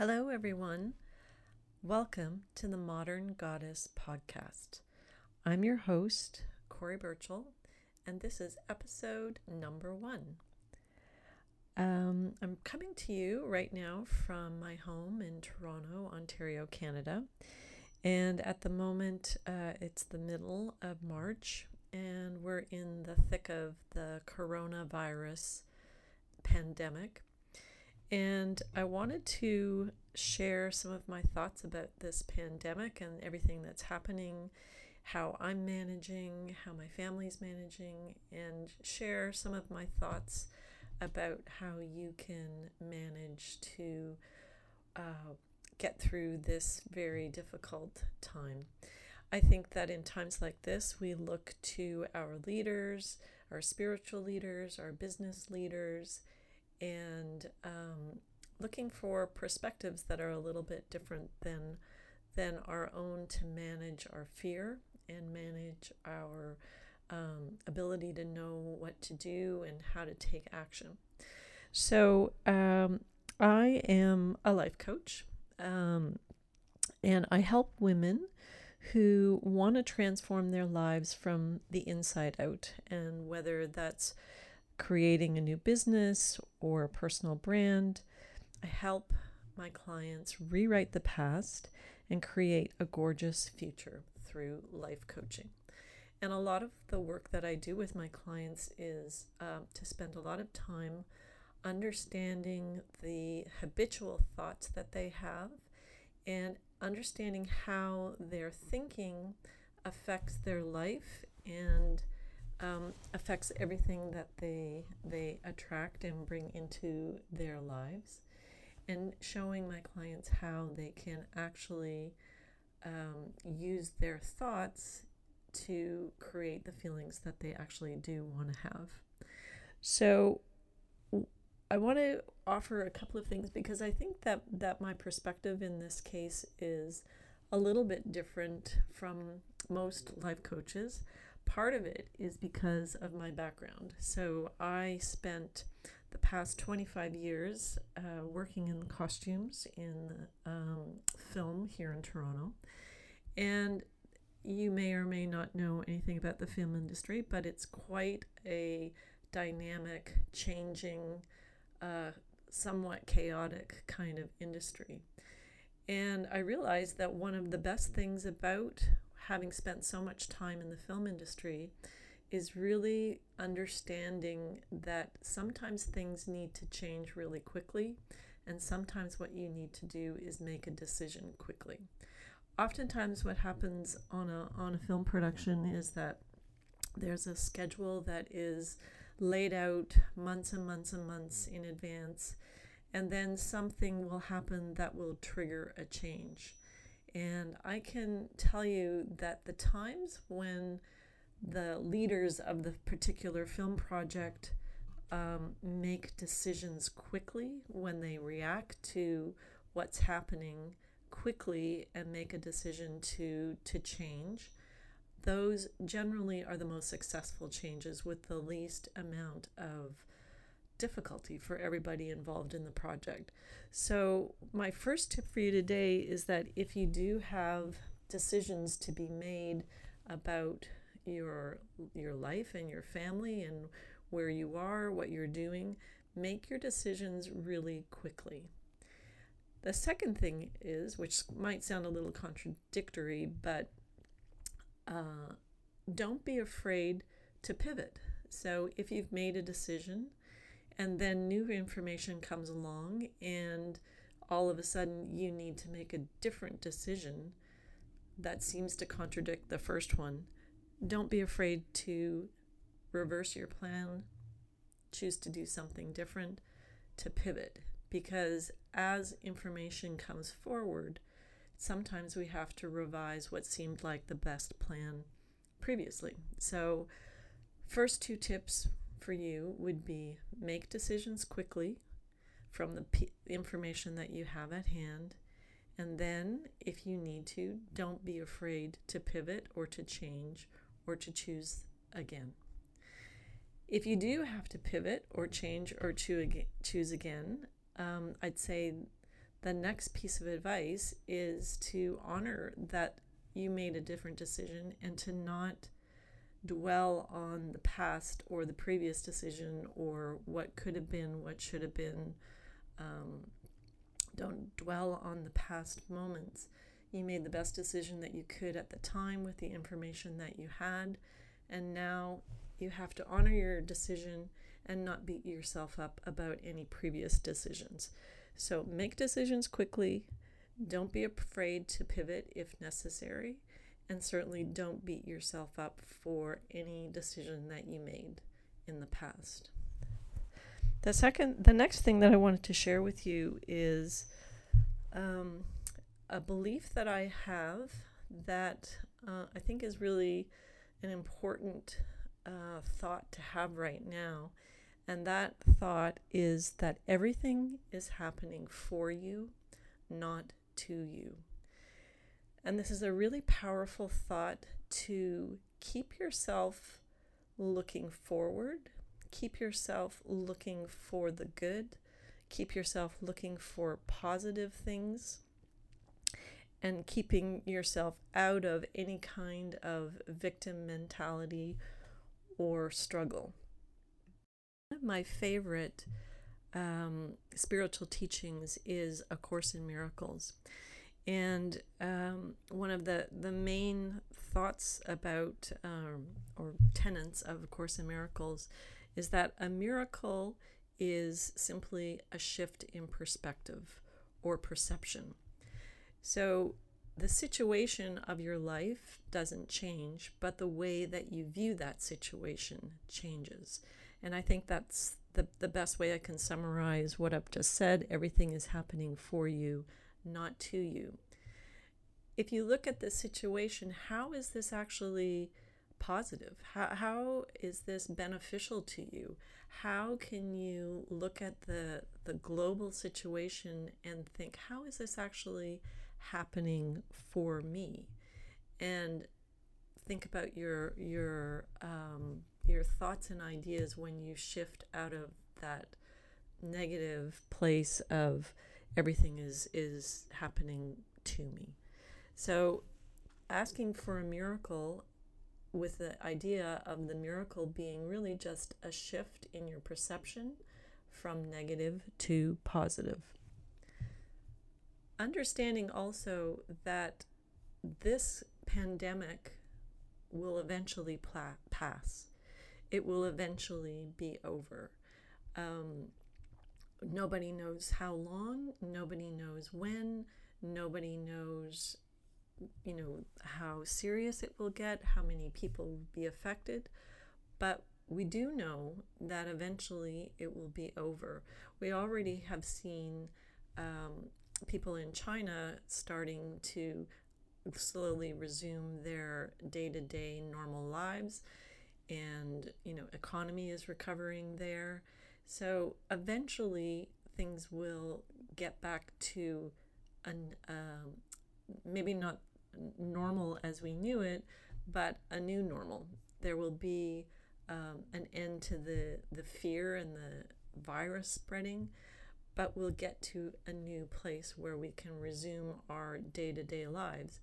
Hello, everyone. Welcome to the Modern Goddess Podcast. I'm your host, Cori Burchell, and this is episode number one. Um, I'm coming to you right now from my home in Toronto, Ontario, Canada. And at the moment, uh, it's the middle of March, and we're in the thick of the coronavirus pandemic. And I wanted to share some of my thoughts about this pandemic and everything that's happening, how I'm managing, how my family's managing, and share some of my thoughts about how you can manage to uh, get through this very difficult time. I think that in times like this, we look to our leaders, our spiritual leaders, our business leaders, and um, looking for perspectives that are a little bit different than than our own to manage our fear and manage our um, ability to know what to do and how to take action. So um, I am a life coach, um, and I help women who want to transform their lives from the inside out, and whether that's creating a new business or a personal brand. I help my clients rewrite the past and create a gorgeous future through life coaching. And a lot of the work that I do with my clients is uh, to spend a lot of time understanding the habitual thoughts that they have and understanding how their thinking affects their life and um, affects everything that they they attract and bring into their lives, and showing my clients how they can actually um, use their thoughts to create the feelings that they actually do want to have. So I want to offer a couple of things because I think that that my perspective in this case is a little bit different from most life coaches part of it is because of my background. So I spent the past 25 years uh, working in costumes in um, film here in Toronto. And you may or may not know anything about the film industry, but it's quite a dynamic, changing, uh, somewhat chaotic kind of industry. And I realized that one of the best things about having spent so much time in the film industry, is really understanding that sometimes things need to change really quickly, and sometimes what you need to do is make a decision quickly. Oftentimes, what happens on a, on a film production is that there's a schedule that is laid out months and months and months in advance, and then something will happen that will trigger a change. And I can tell you that the times when the leaders of the particular film project um, make decisions quickly, when they react to what's happening quickly and make a decision to, to change, those generally are the most successful changes with the least amount of difficulty for everybody involved in the project. So, my first tip for you today is that if you do have decisions to be made about your your life and your family and where you are, what you're doing, make your decisions really quickly. The second thing is, which might sound a little contradictory, but uh, don't be afraid to pivot. So if you've made a decision and then new information comes along and all of a sudden you need to make a different decision that seems to contradict the first one. Don't be afraid to reverse your plan. Choose to do something different to pivot because as information comes forward sometimes we have to revise what seemed like the best plan previously. So first two tips for you would be make decisions quickly from the p- information that you have at hand. And then, if you need to, don't be afraid to pivot or to change or to choose again. If you do have to pivot or change or to choose again, um, I'd say the next piece of advice is to honor that you made a different decision and to not dwell on the past or the previous decision or what could have been, what should have been. Um, don't dwell on the past moments. You made the best decision that you could at the time with the information that you had, and now you have to honor your decision and not beat yourself up about any previous decisions. So make decisions quickly. Don't be afraid to pivot if necessary. And certainly don't beat yourself up for any decision that you made in the past. The second, the next thing that I wanted to share with you is um, a belief that I have that uh, I think is really an important uh, thought to have right now. And that thought is that everything is happening for you, not to you. And this is a really powerful thought to keep yourself looking forward, keep yourself looking for the good, keep yourself looking for positive things, and keeping yourself out of any kind of victim mentality or struggle. One of my favorite um, spiritual teachings is A Course in Miracles. And um, one of the, the main thoughts about, um, or tenets of A Course in Miracles, is that a miracle is simply a shift in perspective or perception. So the situation of your life doesn't change, but the way that you view that situation changes. And I think that's the, the best way I can summarize what I've just said. Everything is happening for you, not to you. If you look at this situation, how is this actually positive? How, how is this beneficial to you? How can you look at the, the global situation and think, how is this actually happening for me? And think about your your um, your thoughts and ideas when you shift out of that negative place of everything is is happening to me. So asking for a miracle with the idea of the miracle being really just a shift in your perception from negative to positive. Understanding also that this pandemic will eventually pla- pass, it will eventually be over. Um, nobody knows how long, nobody knows when, nobody knows you know how serious it will get, how many people will be affected, but we do know that eventually it will be over. We already have seen um, people in China starting to slowly resume their day-to-day normal lives and you know economy is recovering there so eventually things will get back to an um, maybe not normal as we knew it, but a new normal. There will be um, an end to the, the fear and the virus spreading, but we'll get to a new place where we can resume our day to day lives.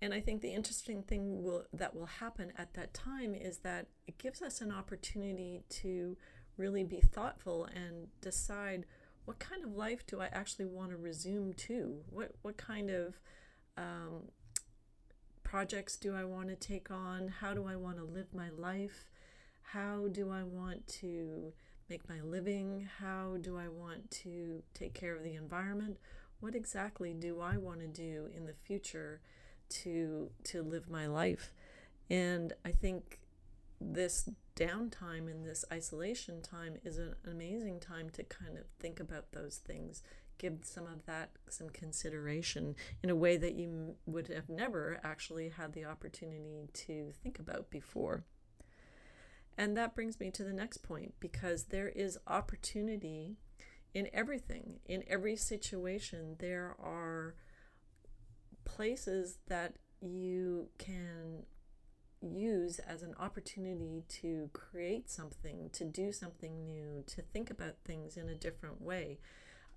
And I think the interesting thing will, that will happen at that time is that it gives us an opportunity to really be thoughtful and decide what kind of life do I actually want to resume to? What what kind of um, projects do I want to take on? How do I want to live my life? How do I want to make my living? How do I want to take care of the environment? What exactly do I want to do in the future to to live my life? And I think this downtime and this isolation time is an amazing time to kind of think about those things give some of that some consideration in a way that you would have never actually had the opportunity to think about before. And that brings me to the next point because there is opportunity in everything, in every situation. There are places that you can use as an opportunity to create something, to do something new, to think about things in a different way.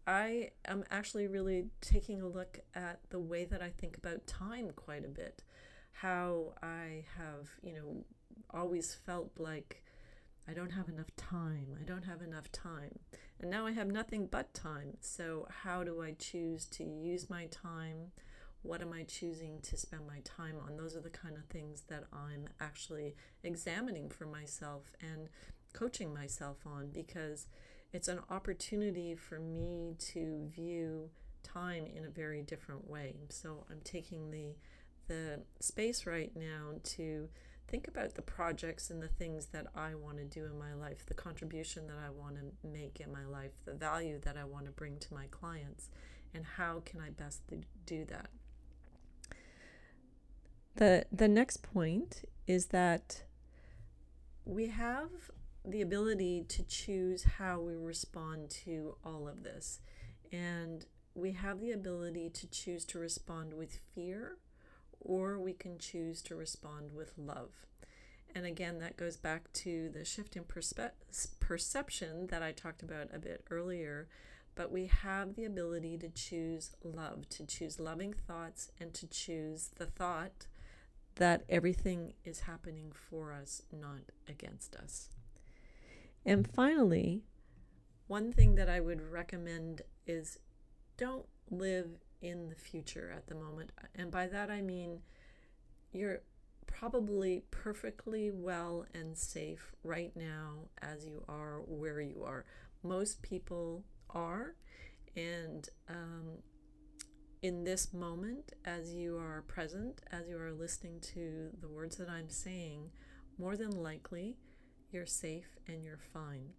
I am actually really taking a look at the way that I think about time quite a bit. How I have, you know, always felt like I don't have enough time. I don't have enough time. And now I have nothing but time. So, how do I choose to use my time? What am I choosing to spend my time on? Those are the kind of things that I'm actually examining for myself and coaching myself on because it's an opportunity for me to view time in a very different way. So I'm taking the the space right now to think about the projects and the things that I want to do in my life, the contribution that I want to make in my life, the value that I want to bring to my clients, and how can I best do that. The the next point is that we have the ability to choose how we respond to all of this. And we have the ability to choose to respond with fear or we can choose to respond with love. And again, that goes back to the shift in perspe- perception that I talked about a bit earlier. But we have the ability to choose love, to choose loving thoughts, and to choose the thought that everything is happening for us, not against us. And finally, one thing that I would recommend is don't live in the future at the moment. And by that I mean you're probably perfectly well and safe right now as you are where you are. Most people are. And um, in this moment, as you are present, as you are listening to the words that I'm saying, more than likely you're safe and you're fine.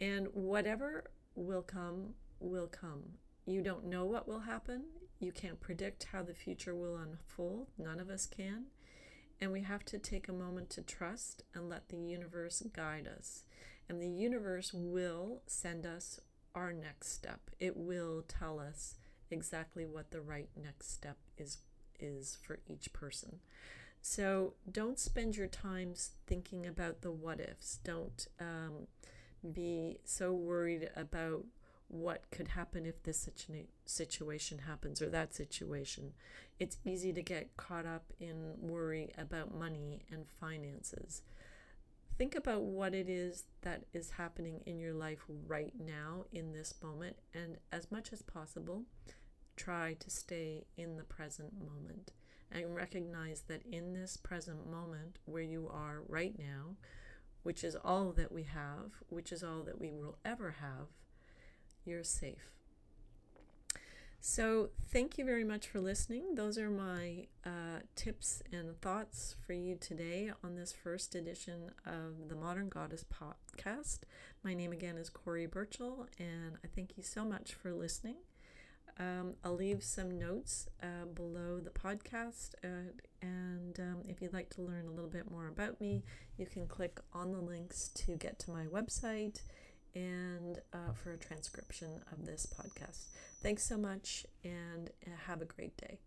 And whatever will come, will come. You don't know what will happen. You can't predict how the future will unfold. None of us can. And we have to take a moment to trust and let the universe guide us. And the universe will send us our next step. It will tell us exactly what the right next step is is for each person. So don't spend your time thinking about the what ifs. Don't um, be so worried about what could happen if this situation happens or that situation. It's easy to get caught up in worry about money and finances. Think about what it is that is happening in your life right now in this moment, and as much as possible, try to stay in the present moment and recognize that in this present moment where you are right now, which is all that we have, which is all that we will ever have, you're safe. So, thank you very much for listening. Those are my uh, tips and thoughts for you today on this first edition of the Modern Goddess podcast. My name again is Cori Burchell, and I thank you so much for listening. Um, I'll leave some notes uh, below the podcast. Uh, and um, if you'd like to learn a little bit more about me, you can click on the links to get to my website and uh, for a transcription of this podcast. Thanks so much and uh, have a great day.